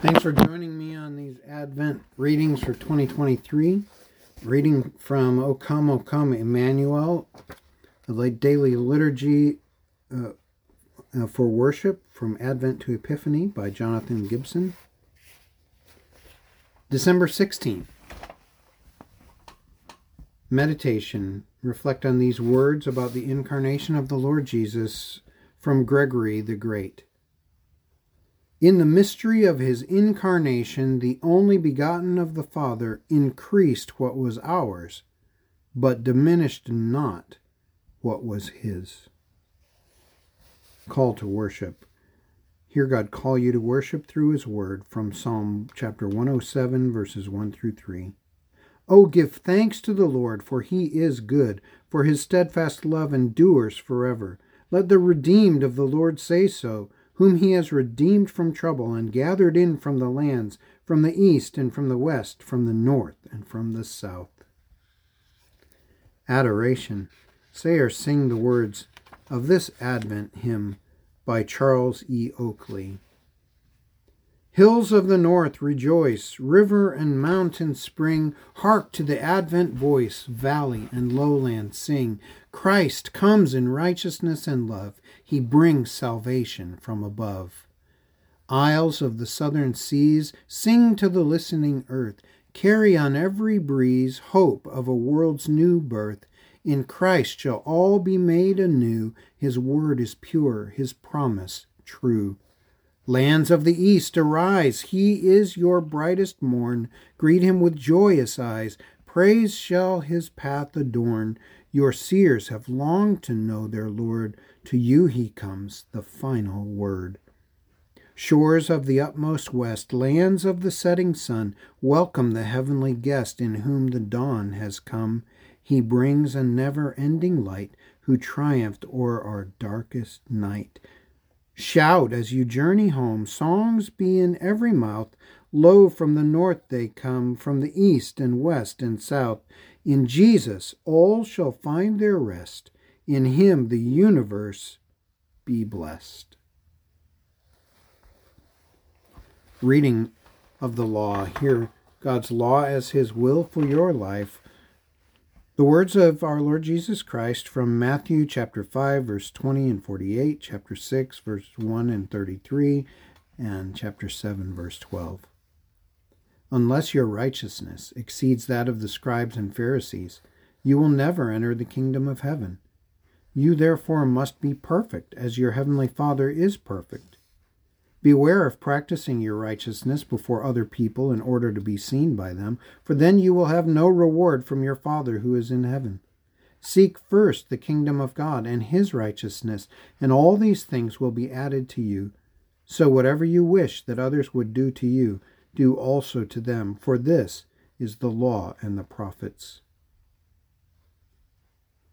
Thanks for joining me on these Advent readings for 2023. Reading from O Come, O Come, Emmanuel, the daily liturgy uh, uh, for worship from Advent to Epiphany by Jonathan Gibson. December 16th. Meditation. Reflect on these words about the incarnation of the Lord Jesus from Gregory the Great. In the mystery of his incarnation, the only begotten of the Father increased what was ours, but diminished not what was his. Call to worship. Hear God call you to worship through his word from Psalm chapter 107, verses 1 through 3. Oh, give thanks to the Lord, for he is good, for his steadfast love endures forever. Let the redeemed of the Lord say so, whom he has redeemed from trouble and gathered in from the lands, from the east and from the west, from the north and from the south. Adoration. Say or sing the words of this Advent hymn by Charles E. Oakeley. Hills of the north rejoice, river and mountain spring, hark to the advent voice, valley and lowland sing. Christ comes in righteousness and love, he brings salvation from above. Isles of the southern seas, sing to the listening earth, carry on every breeze hope of a world's new birth. In Christ shall all be made anew, his word is pure, his promise true. Lands of the east, arise. He is your brightest morn. Greet him with joyous eyes. Praise shall his path adorn. Your seers have longed to know their Lord. To you he comes, the final word. Shores of the utmost west, lands of the setting sun, welcome the heavenly guest in whom the dawn has come. He brings a never ending light, who triumphed o'er our darkest night. Shout as you journey home, songs be in every mouth. Lo, from the north they come, from the east and west and south. In Jesus all shall find their rest. In him the universe be blessed. Reading of the law. Here, God's law as his will for your life the words of our Lord Jesus Christ from Matthew chapter 5 verse 20 and 48, chapter 6 verse 1 and 33, and chapter 7 verse 12. Unless your righteousness exceeds that of the scribes and Pharisees, you will never enter the kingdom of heaven. You therefore must be perfect as your heavenly Father is perfect. Beware of practicing your righteousness before other people in order to be seen by them, for then you will have no reward from your Father who is in heaven. Seek first the kingdom of God and his righteousness, and all these things will be added to you. So whatever you wish that others would do to you, do also to them, for this is the law and the prophets.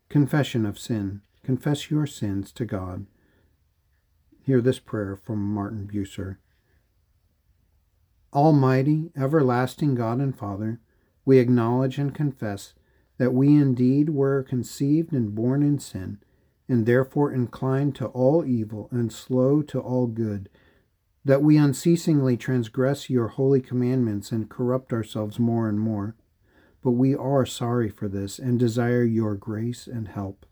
Confession of sin. Confess your sins to God. Hear this prayer from Martin Bucer. Almighty, everlasting God and Father, we acknowledge and confess that we indeed were conceived and born in sin, and therefore inclined to all evil and slow to all good, that we unceasingly transgress your holy commandments and corrupt ourselves more and more. But we are sorry for this and desire your grace and help.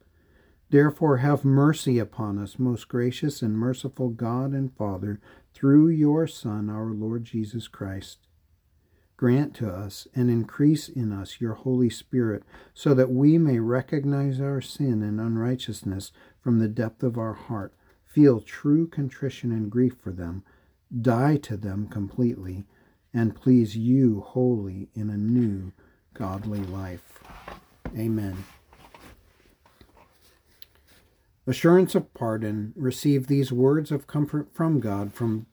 Therefore, have mercy upon us, most gracious and merciful God and Father, through your Son, our Lord Jesus Christ. Grant to us and increase in us your Holy Spirit, so that we may recognize our sin and unrighteousness from the depth of our heart, feel true contrition and grief for them, die to them completely, and please you wholly in a new godly life. Amen. Assurance of pardon. Receive these words of comfort from God from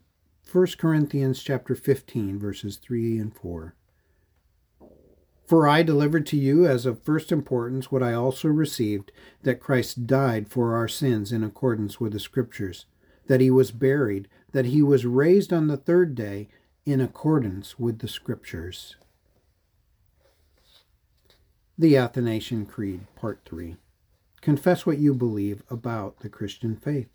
1 Corinthians chapter 15 verses 3 and 4. For I delivered to you as of first importance what I also received that Christ died for our sins in accordance with the Scriptures, that he was buried, that he was raised on the third day in accordance with the Scriptures. The Athanasian Creed, Part 3. Confess what you believe about the Christian faith.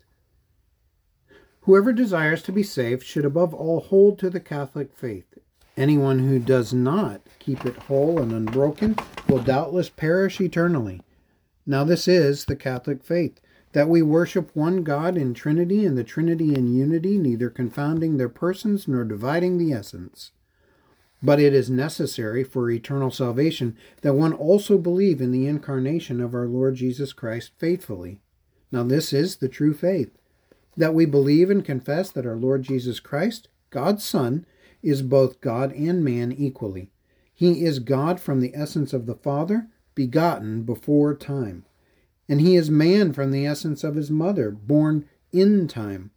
Whoever desires to be saved should above all hold to the Catholic faith. Anyone who does not keep it whole and unbroken will doubtless perish eternally. Now, this is the Catholic faith that we worship one God in Trinity and the Trinity in unity, neither confounding their persons nor dividing the essence. But it is necessary for eternal salvation that one also believe in the incarnation of our Lord Jesus Christ faithfully. Now, this is the true faith that we believe and confess that our Lord Jesus Christ, God's Son, is both God and man equally. He is God from the essence of the Father, begotten before time. And he is man from the essence of his mother, born in time.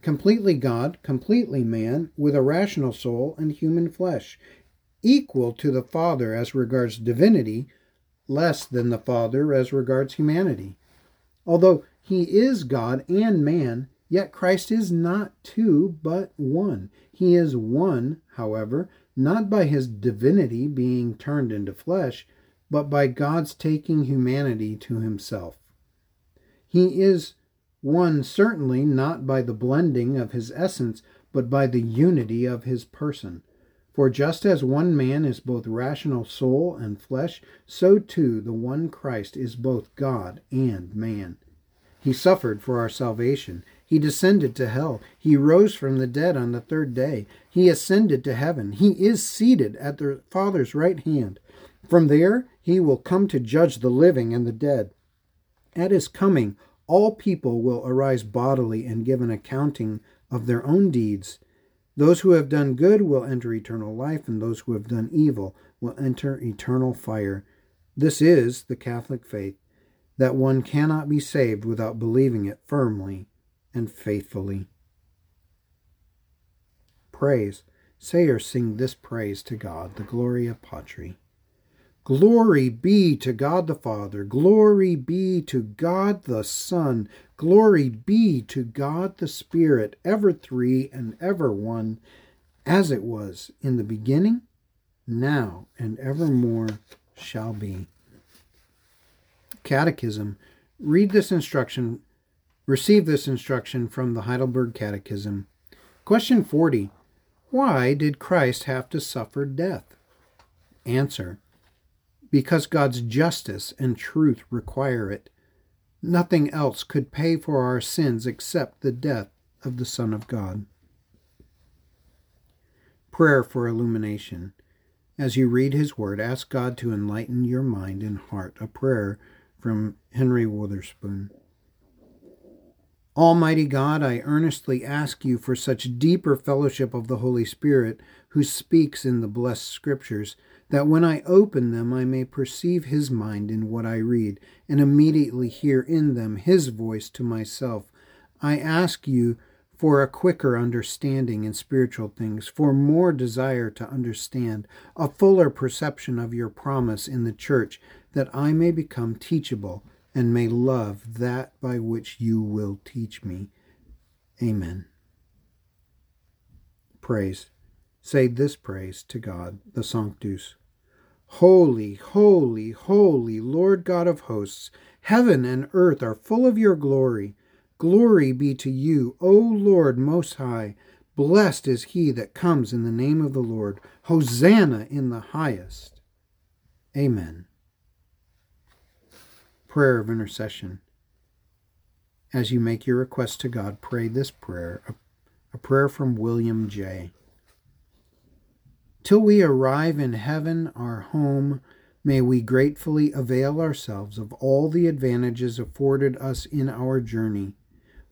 Completely God, completely man, with a rational soul and human flesh, equal to the Father as regards divinity, less than the Father as regards humanity. Although he is God and man, Yet Christ is not two, but one. He is one, however, not by his divinity being turned into flesh, but by God's taking humanity to himself. He is one certainly not by the blending of his essence, but by the unity of his person. For just as one man is both rational soul and flesh, so too the one Christ is both God and man. He suffered for our salvation. He descended to hell. He rose from the dead on the third day. He ascended to heaven. He is seated at the Father's right hand. From there, he will come to judge the living and the dead. At his coming, all people will arise bodily and give an accounting of their own deeds. Those who have done good will enter eternal life, and those who have done evil will enter eternal fire. This is the Catholic faith that one cannot be saved without believing it firmly and faithfully. Praise. Say or sing this praise to God, the Gloria Patri. Glory be to God the Father, glory be to God the Son, glory be to God the Spirit, ever three and ever one, as it was in the beginning, now, and evermore shall be. Catechism. Read this instruction, receive this instruction from the Heidelberg Catechism. Question 40. Why did Christ have to suffer death? Answer. Because God's justice and truth require it. Nothing else could pay for our sins except the death of the Son of God. Prayer for illumination. As you read His Word, ask God to enlighten your mind and heart. A prayer from Henry Witherspoon. Almighty God, I earnestly ask you for such deeper fellowship of the Holy Spirit, who speaks in the blessed Scriptures, that when I open them I may perceive his mind in what I read, and immediately hear in them his voice to myself. I ask you for a quicker understanding in spiritual things, for more desire to understand, a fuller perception of your promise in the church, that I may become teachable and may love that by which you will teach me. Amen. Praise. Say this praise to God, the Sanctus. Holy, holy, holy, Lord God of hosts, heaven and earth are full of your glory. Glory be to you, O Lord Most High. Blessed is he that comes in the name of the Lord. Hosanna in the highest. Amen prayer of intercession. As you make your request to God, pray this prayer, a, a prayer from William Jay. Till we arrive in heaven, our home, may we gratefully avail ourselves of all the advantages afforded us in our journey.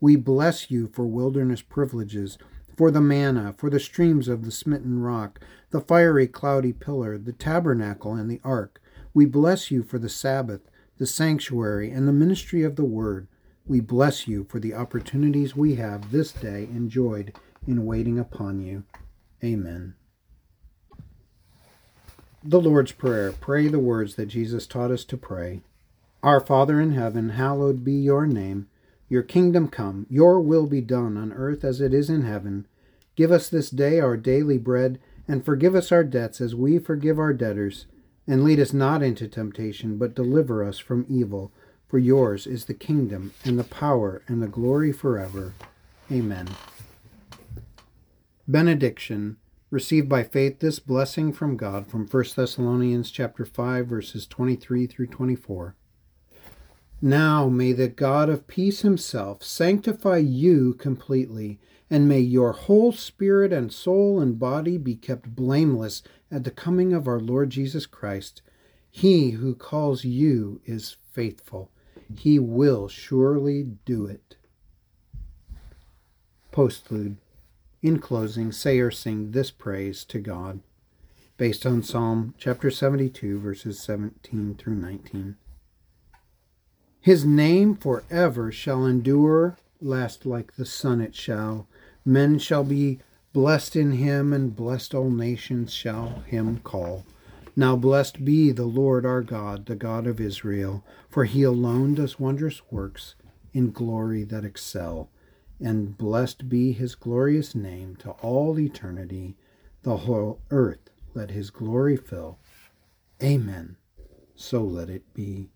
We bless you for wilderness privileges, for the manna, for the streams of the smitten rock, the fiery cloudy pillar, the tabernacle, and the ark. We bless you for the Sabbath, the sanctuary, and the ministry of the word. We bless you for the opportunities we have this day enjoyed in waiting upon you. Amen. The Lord's Prayer. Pray the words that Jesus taught us to pray. Our Father in heaven, hallowed be your name. Your kingdom come, your will be done on earth as it is in heaven. Give us this day our daily bread, and forgive us our debts as we forgive our debtors and lead us not into temptation, but deliver us from evil. For yours is the kingdom, and the power, and the glory forever. Amen. Benediction. Receive by faith this blessing from God from 1 Thessalonians chapter 5 verses 23 through 24. Now may the God of peace himself sanctify you completely, and may your whole spirit and soul and body be kept blameless at the coming of our Lord Jesus Christ. He who calls you is faithful. He will surely do it. Postlude. In closing, say or sing this praise to God, based on Psalm chapter 72, verses 17 through 19. His name forever shall endure, last like the sun it shall. Men shall be blessed in him, and blessed all nations shall him call. Now blessed be the Lord our God, the God of Israel, for he alone does wondrous works in glory that excel and blessed be his glorious name to all eternity. The whole earth let his glory fill. Amen. So let it be.